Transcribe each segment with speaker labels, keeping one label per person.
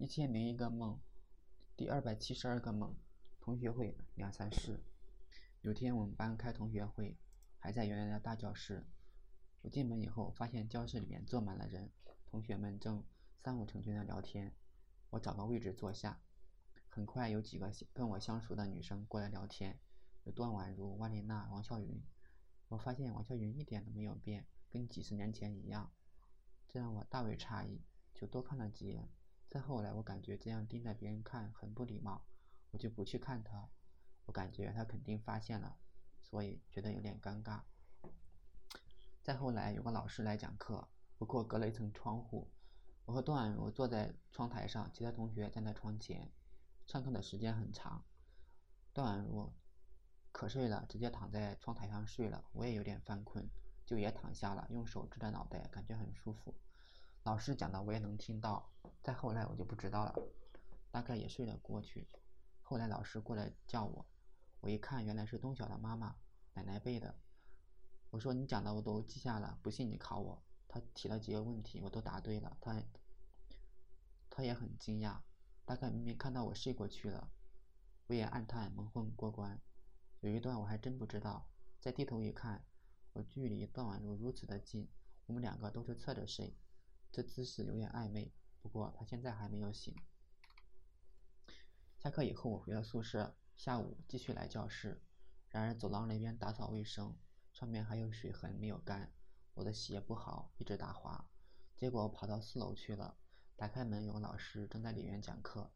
Speaker 1: 一千零一个梦，第二百七十二个梦，同学会两三事。有天我们班开同学会，还在原来的大教室。我进门以后，发现教室里面坐满了人，同学们正三五成群的聊天。我找个位置坐下，很快有几个跟我相熟的女生过来聊天，有段宛如、万丽娜、王笑云。我发现王笑云一点都没有变，跟几十年前一样，这让我大为诧异，就多看了几眼。再后来，我感觉这样盯着别人看很不礼貌，我就不去看他。我感觉他肯定发现了，所以觉得有点尴尬。再后来，有个老师来讲课，不过隔了一层窗户。我和段婉如坐在窗台上，其他同学站在窗前。上课的时间很长，段婉如瞌睡了，直接躺在窗台上睡了。我也有点犯困，就也躺下了，用手支着脑袋，感觉很舒服。老师讲的我也能听到，再后来我就不知道了，大概也睡了过去。后来老师过来叫我，我一看原来是东晓的妈妈，奶奶辈的。我说你讲的我都记下了，不信你考我。他提了几个问题，我都答对了，他他也很惊讶，大概明明看到我睡过去了，我也暗叹蒙混过关。有一段我还真不知道，再低头一看，我距离段婉如如此的近，我们两个都是侧着睡。这姿势有点暧昧，不过他现在还没有醒。下课以后，我回到宿舍，下午继续来教室。然而走廊那边打扫卫生，上面还有水痕没有干。我的鞋不好，一直打滑。结果我跑到四楼去了，打开门，有个老师正在里面讲课。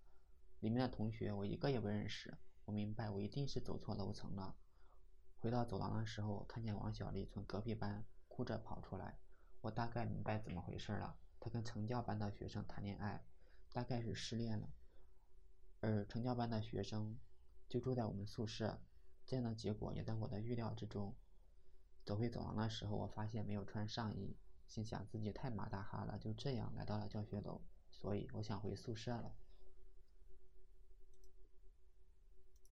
Speaker 1: 里面的同学我一个也不认识。我明白我一定是走错楼层了。回到走廊的时候，看见王小丽从隔壁班哭着跑出来，我大概明白怎么回事了。他跟成教班的学生谈恋爱，大概是失恋了，而成教班的学生就住在我们宿舍，这样的结果也在我的预料之中。走回走廊的时候，我发现没有穿上衣，心想自己太马大哈了，就这样来到了教学楼，所以我想回宿舍了。